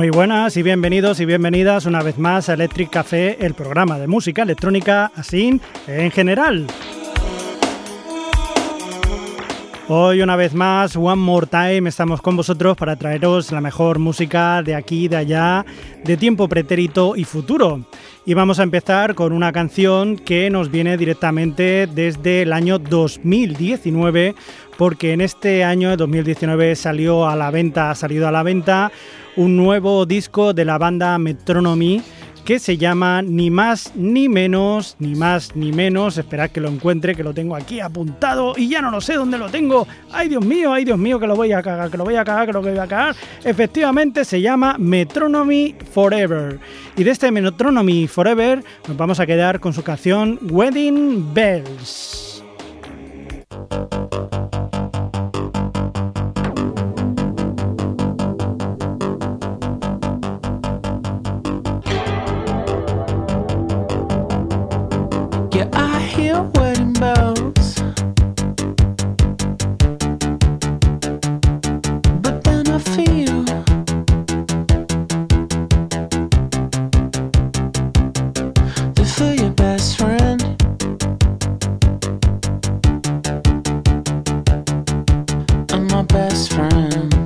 Muy buenas y bienvenidos y bienvenidas una vez más a Electric Café, el programa de música electrónica así en general. Hoy una vez más, One More Time, estamos con vosotros para traeros la mejor música de aquí, de allá, de tiempo pretérito y futuro. Y vamos a empezar con una canción que nos viene directamente desde el año 2019, porque en este año 2019 salió a la venta, ha salido a la venta un nuevo disco de la banda Metronomy que se llama Ni más ni menos, ni más ni menos. Esperad que lo encuentre, que lo tengo aquí apuntado y ya no lo sé dónde lo tengo. Ay Dios mío, ay Dios mío, que lo voy a cagar, que lo voy a cagar, que lo voy a cagar. Efectivamente se llama Metronomy Forever. Y de este Metronomy Forever nos vamos a quedar con su canción Wedding Bells. best friend.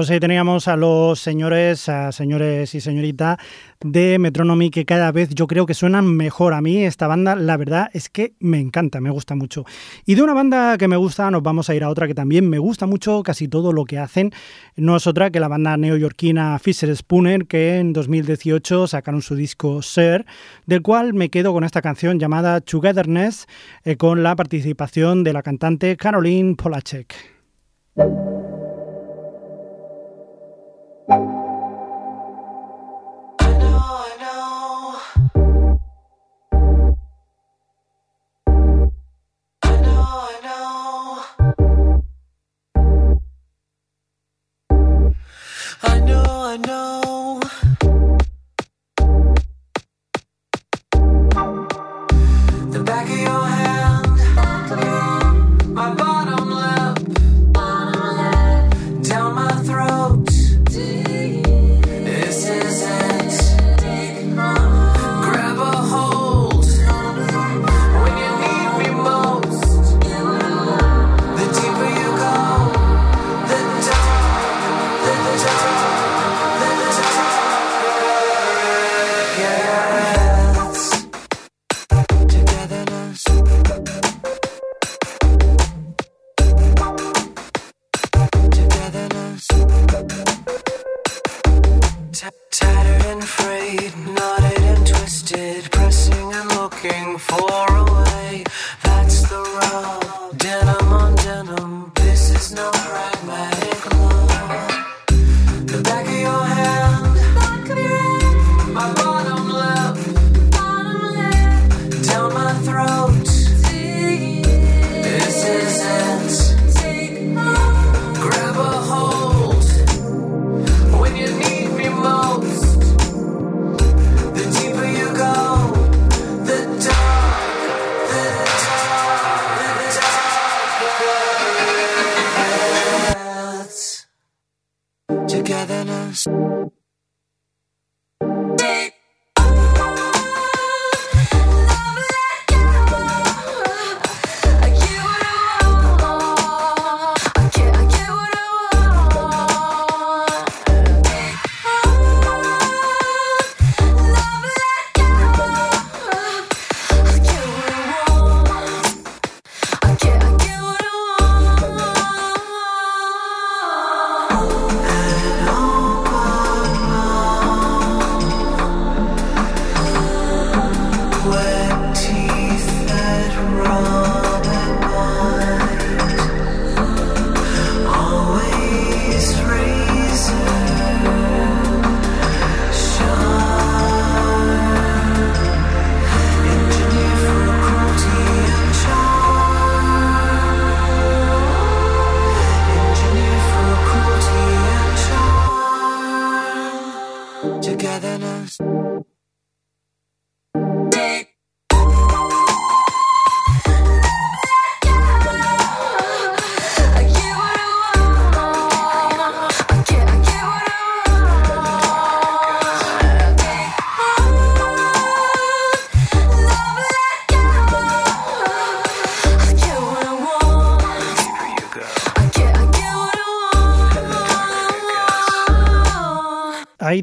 Pues ahí teníamos a los señores, a señores y señorita de Metronomy que cada vez yo creo que suenan mejor. A mí esta banda, la verdad es que me encanta, me gusta mucho. Y de una banda que me gusta nos vamos a ir a otra que también me gusta mucho, casi todo lo que hacen. No es otra que la banda neoyorquina Fisher Spooner que en 2018 sacaron su disco Sir, del cual me quedo con esta canción llamada Togetherness eh, con la participación de la cantante Caroline Polacek. Ahí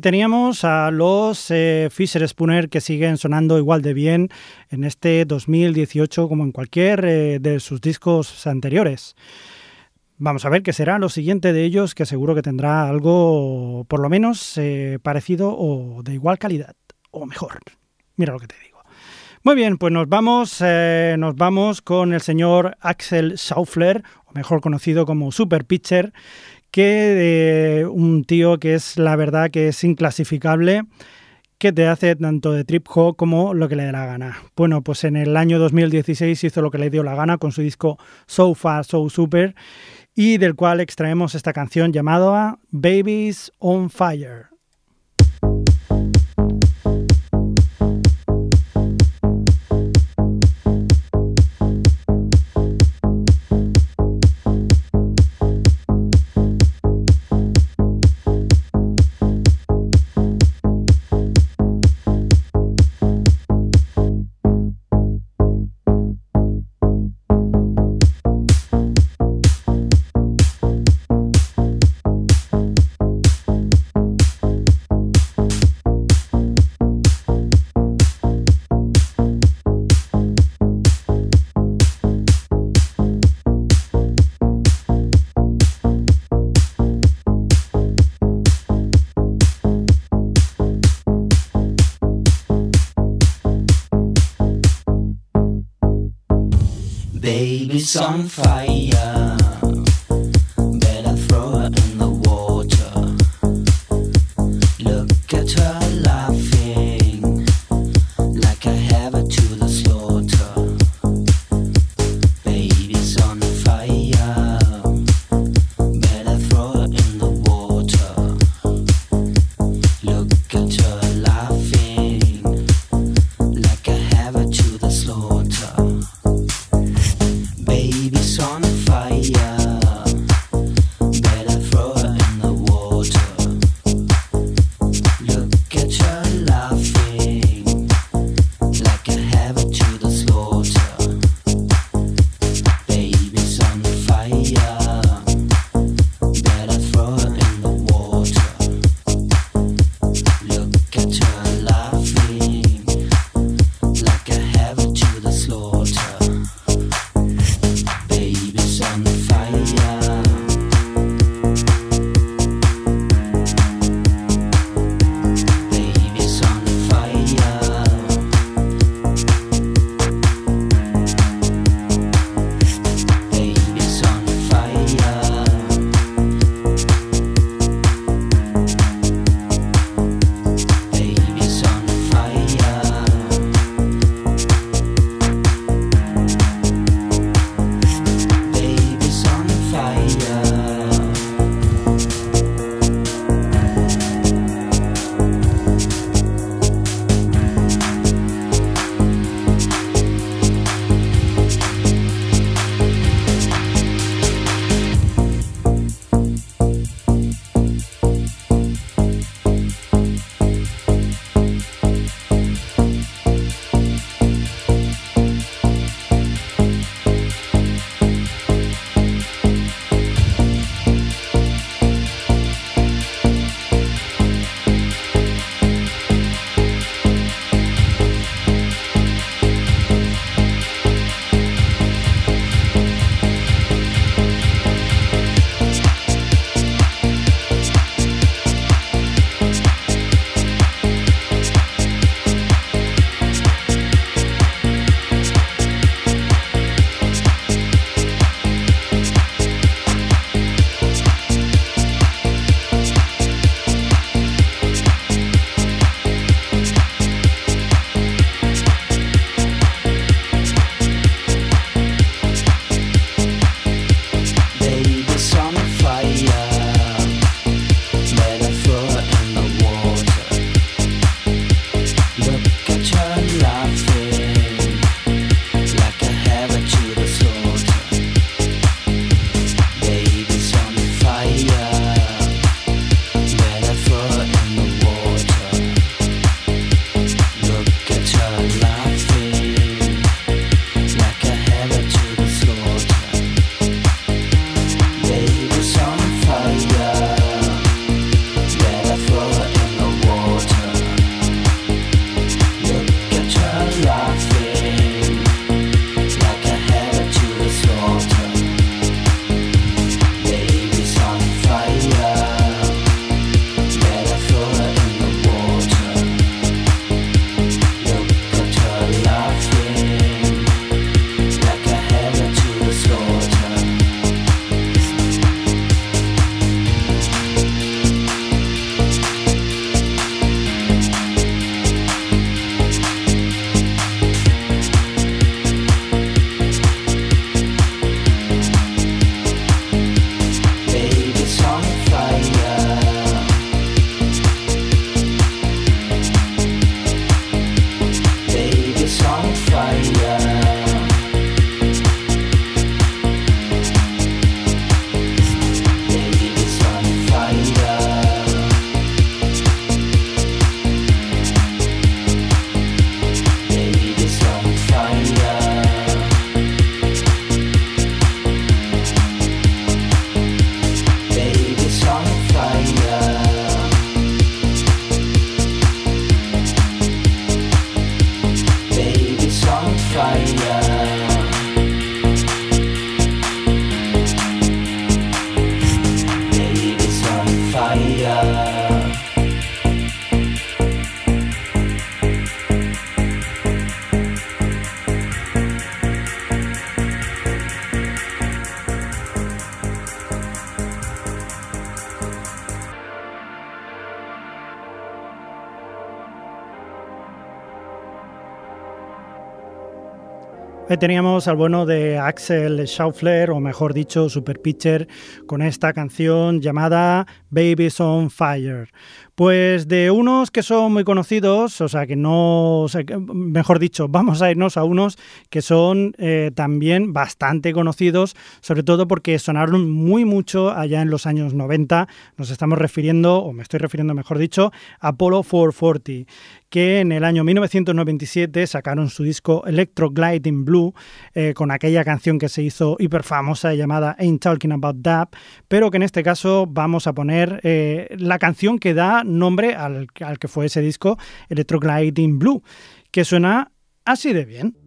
teníamos a los eh, Fisher Spooner que siguen sonando igual de bien en este 2018 como en cualquier eh, de sus discos anteriores. Vamos a ver qué será lo siguiente de ellos, que seguro que tendrá algo por lo menos eh, parecido o de igual calidad, o mejor. Mira lo que te digo. Muy bien, pues nos vamos, nos vamos con el señor Axel Schaufler, o mejor conocido como Super Pitcher, que un tío que es la verdad que es inclasificable que te hace tanto de trip hop como lo que le dé la gana. Bueno, pues en el año 2016 hizo lo que le dio la gana con su disco So Far So Super y del cual extraemos esta canción llamada Babies on Fire. Baby's on fire. Ahí teníamos al bueno de Axel Schaufler, o mejor dicho, Super Pitcher, con esta canción llamada Babies on Fire. Pues de unos que son muy conocidos, o sea que no, mejor dicho, vamos a irnos a unos que son eh, también bastante conocidos, sobre todo porque sonaron muy mucho allá en los años 90. Nos estamos refiriendo, o me estoy refiriendo mejor dicho, a Apollo 440 que en el año 1997 sacaron su disco Electro Gliding Blue eh, con aquella canción que se hizo hiper famosa llamada Ain't Talking About That, pero que en este caso vamos a poner eh, la canción que da nombre al, al que fue ese disco, Electrogliding Blue, que suena así de bien.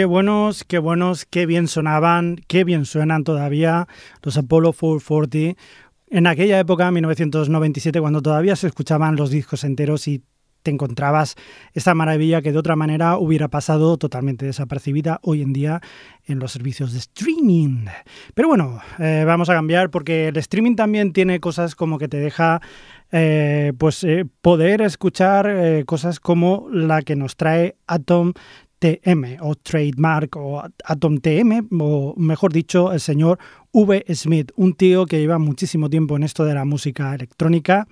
Qué buenos, qué buenos, qué bien sonaban, qué bien suenan todavía los Apollo 440. En aquella época, 1997, cuando todavía se escuchaban los discos enteros y te encontrabas esta maravilla que de otra manera hubiera pasado totalmente desapercibida hoy en día en los servicios de streaming. Pero bueno, eh, vamos a cambiar porque el streaming también tiene cosas como que te deja eh, pues eh, poder escuchar cosas como la que nos trae Atom TM o Trademark o Atom TM, o mejor dicho, el señor V. Smith, un tío que lleva muchísimo tiempo en esto de la música electrónica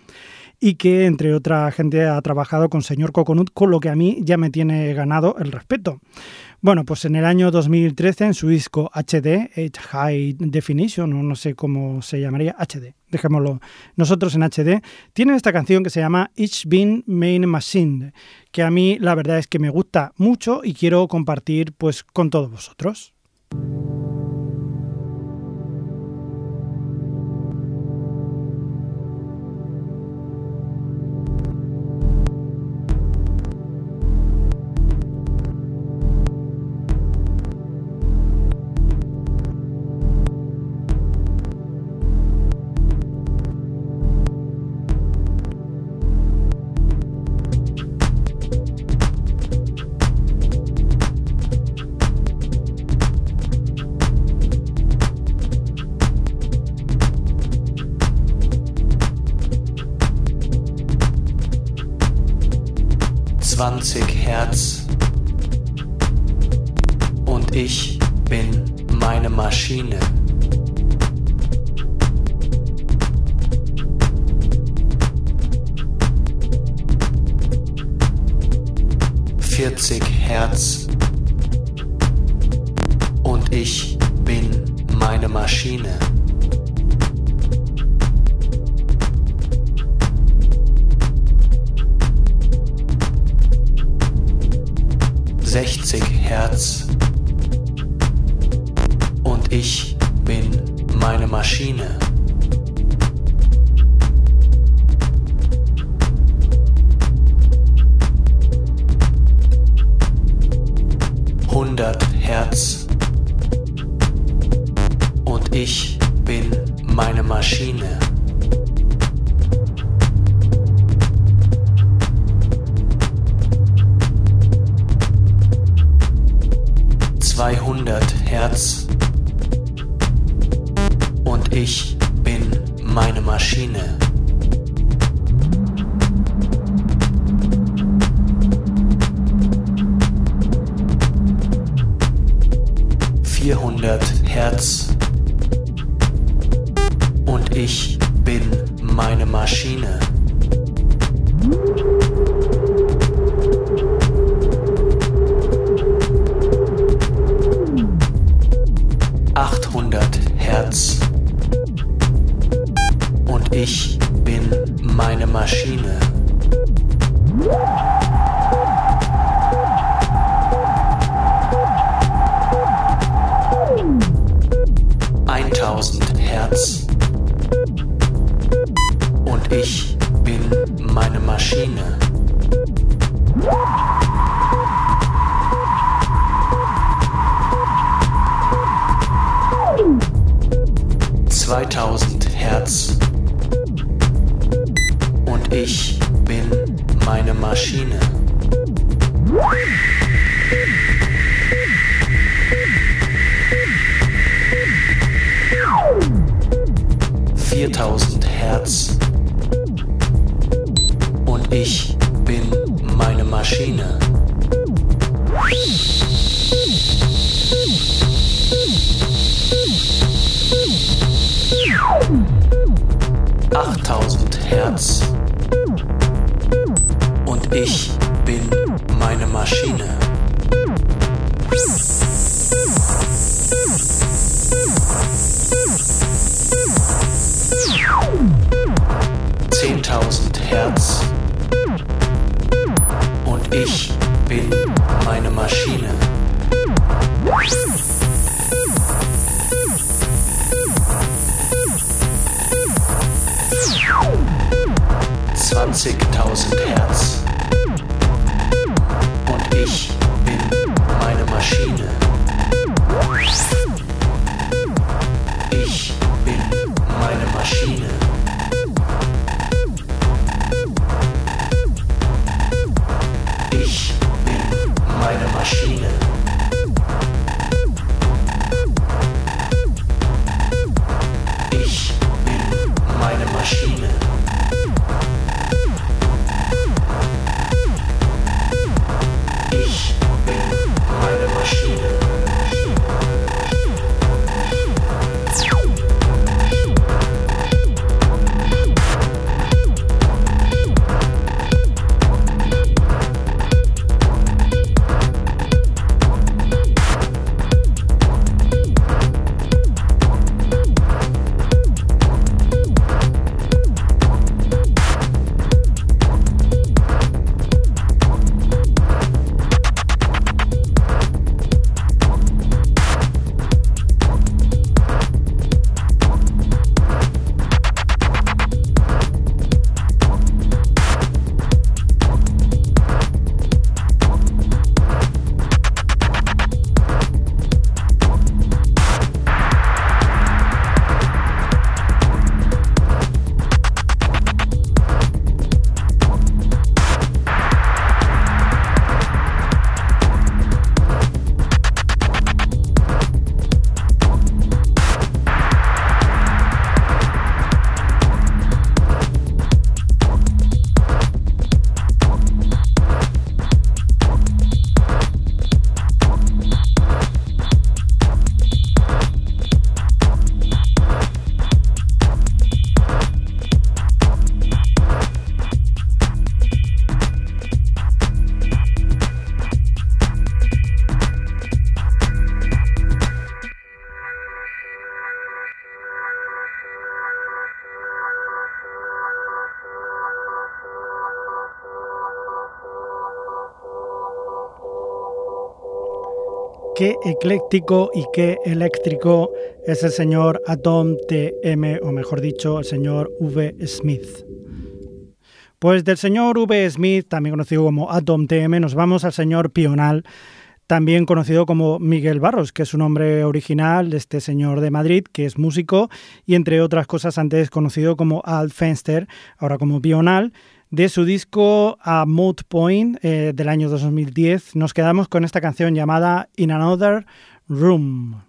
y que, entre otra gente, ha trabajado con señor Coconut, con lo que a mí ya me tiene ganado el respeto. Bueno, pues en el año 2013, en su disco HD, High Definition, o no sé cómo se llamaría, HD, dejémoslo nosotros en HD, tiene esta canción que se llama It's Been Main Machine, que a mí la verdad es que me gusta mucho y quiero compartir pues con todos vosotros. Zwanzig Hertz und ich bin meine Maschine. Vierzig Hertz und ich bin meine Maschine. Ich bin meine Maschine. Achthundert Hertz. Und ich bin meine Maschine. Ich bin meine Maschine. Meine Maschine. Zwanzigtausend Hertz. Und ich bin meine Maschine. Ich bin meine Maschine. Qué ecléctico y qué eléctrico es el señor Atom TM, o mejor dicho, el señor V. Smith. Pues del señor V. Smith, también conocido como Atom TM, nos vamos al señor Pional, también conocido como Miguel Barros, que es su nombre original de este señor de Madrid, que es músico y entre otras cosas antes conocido como Al Fenster, ahora como Pional. De su disco A Mood Point eh, del año 2010 nos quedamos con esta canción llamada In Another Room.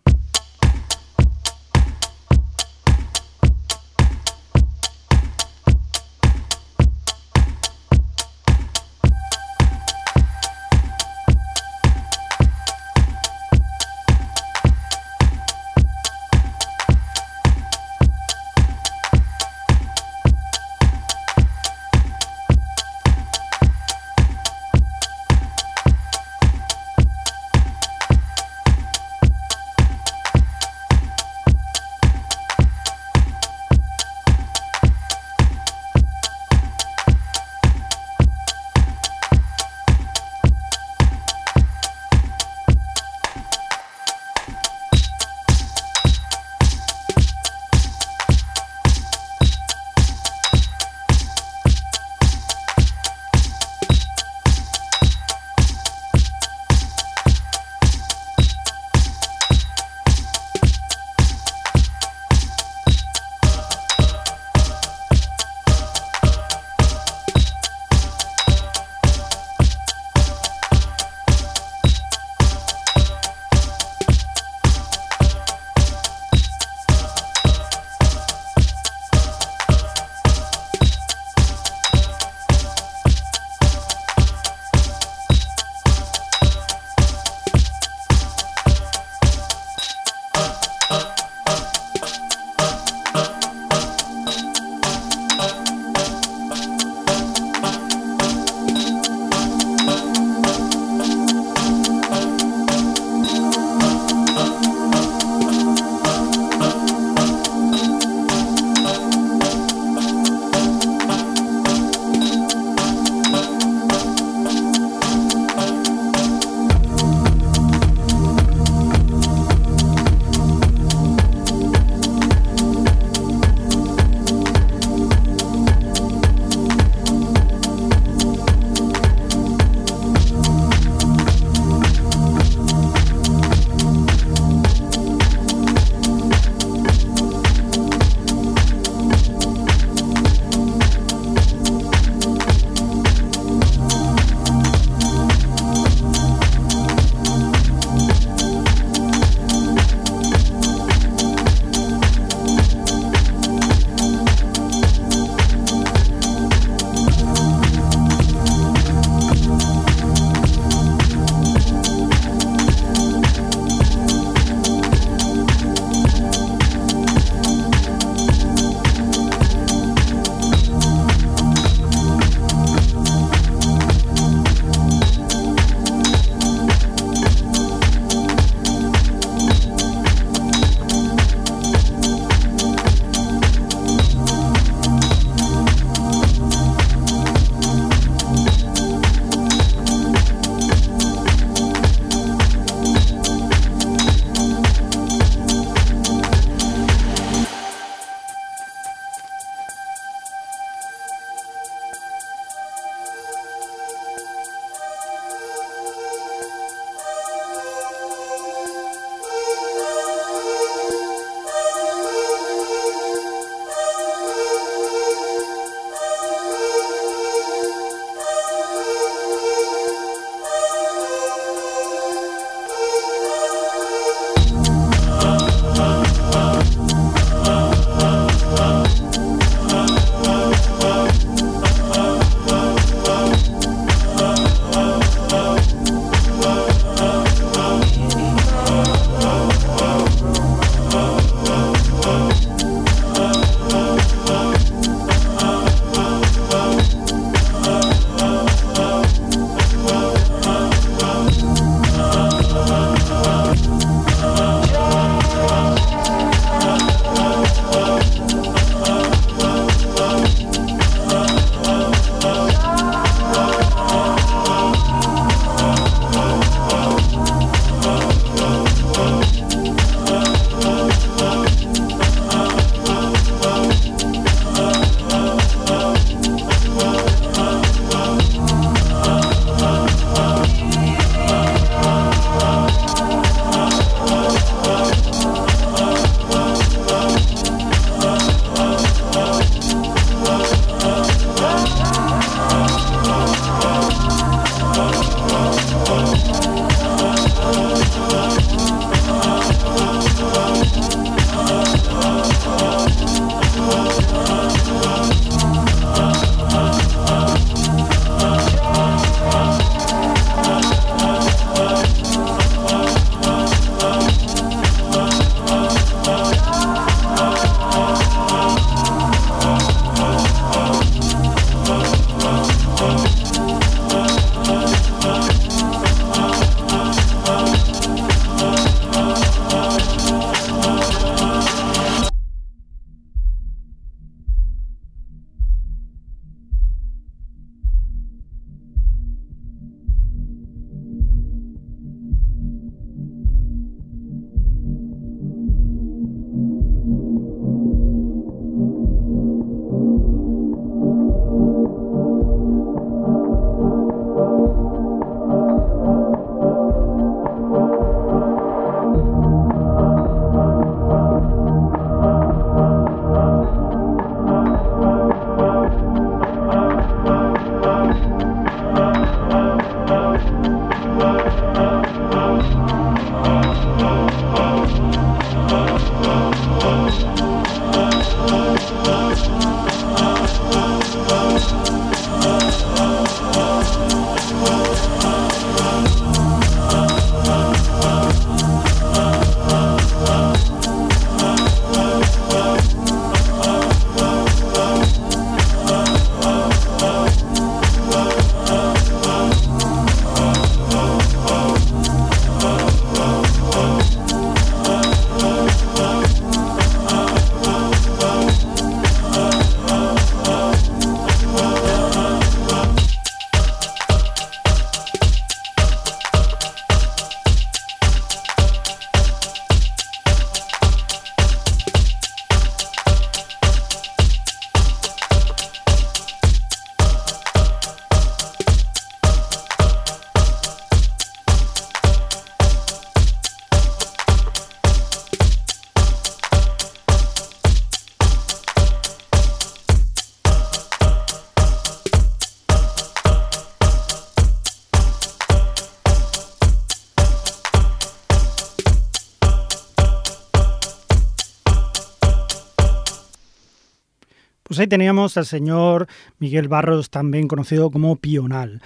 Ahí teníamos al señor Miguel Barros, también conocido como Pional.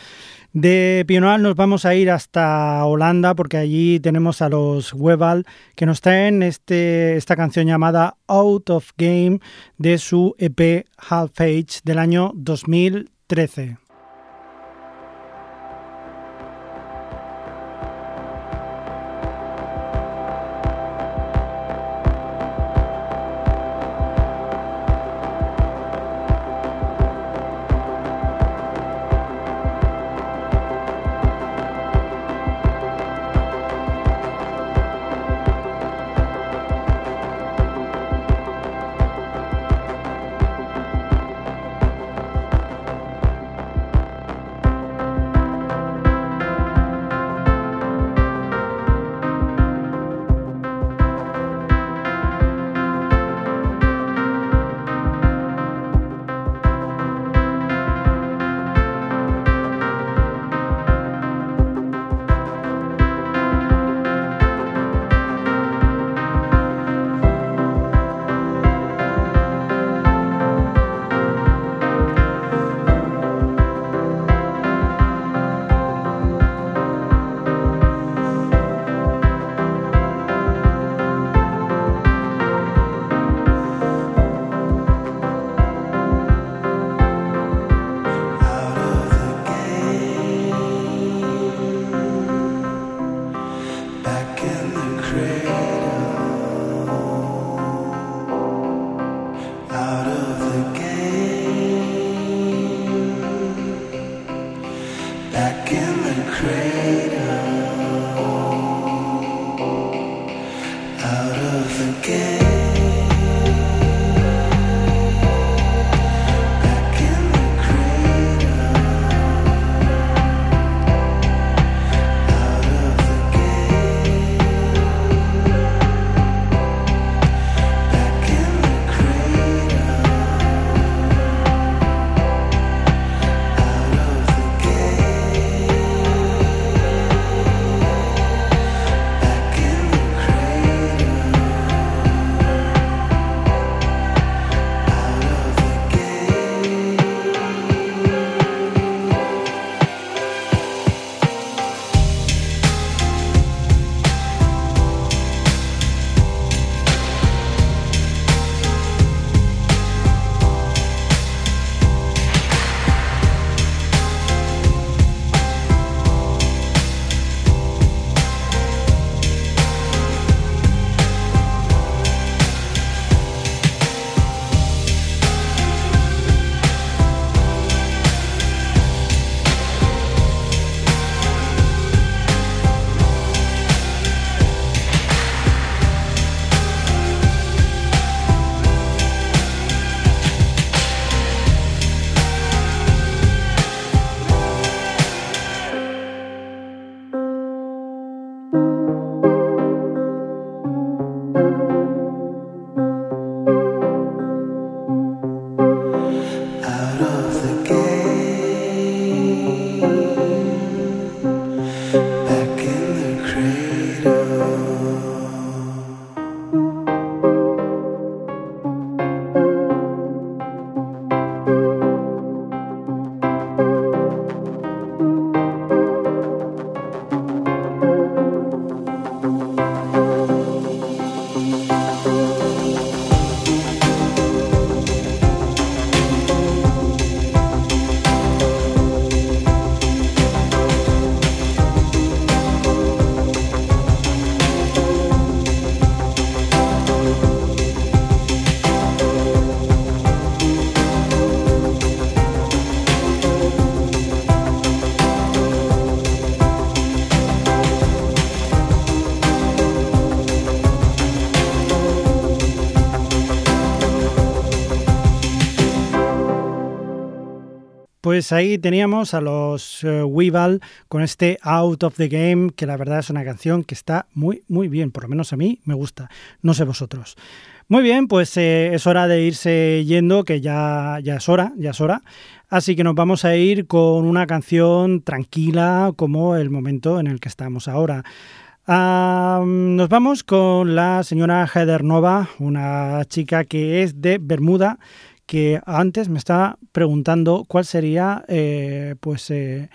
De Pional nos vamos a ir hasta Holanda porque allí tenemos a los Webal que nos traen este, esta canción llamada Out of Game de su EP Half Age del año 2013. Pues ahí teníamos a los eh, Weevil con este Out of the Game, que la verdad es una canción que está muy, muy bien, por lo menos a mí me gusta, no sé vosotros. Muy bien, pues eh, es hora de irse yendo, que ya, ya es hora, ya es hora. Así que nos vamos a ir con una canción tranquila como el momento en el que estamos ahora. Ah, nos vamos con la señora Heather Nova, una chica que es de Bermuda, que antes me estaba preguntando cuál sería, eh, pues, eh,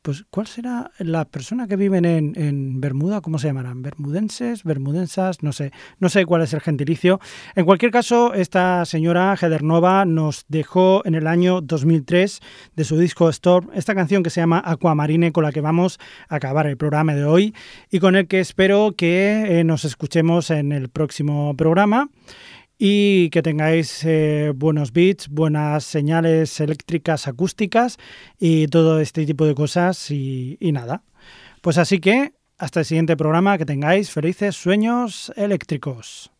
pues, cuál será la persona que viven en, Bermuda, ¿cómo se llamarán? ¿Bermudenses? ¿Bermudensas? No sé, no sé cuál es el gentilicio. En cualquier caso, esta señora Heather Nova nos dejó en el año 2003 de su disco Storm esta canción que se llama Aquamarine, con la que vamos a acabar el programa de hoy y con el que espero que eh, nos escuchemos en el próximo programa y que tengáis eh, buenos beats, buenas señales eléctricas acústicas y todo este tipo de cosas y, y nada. Pues así que hasta el siguiente programa, que tengáis felices sueños eléctricos.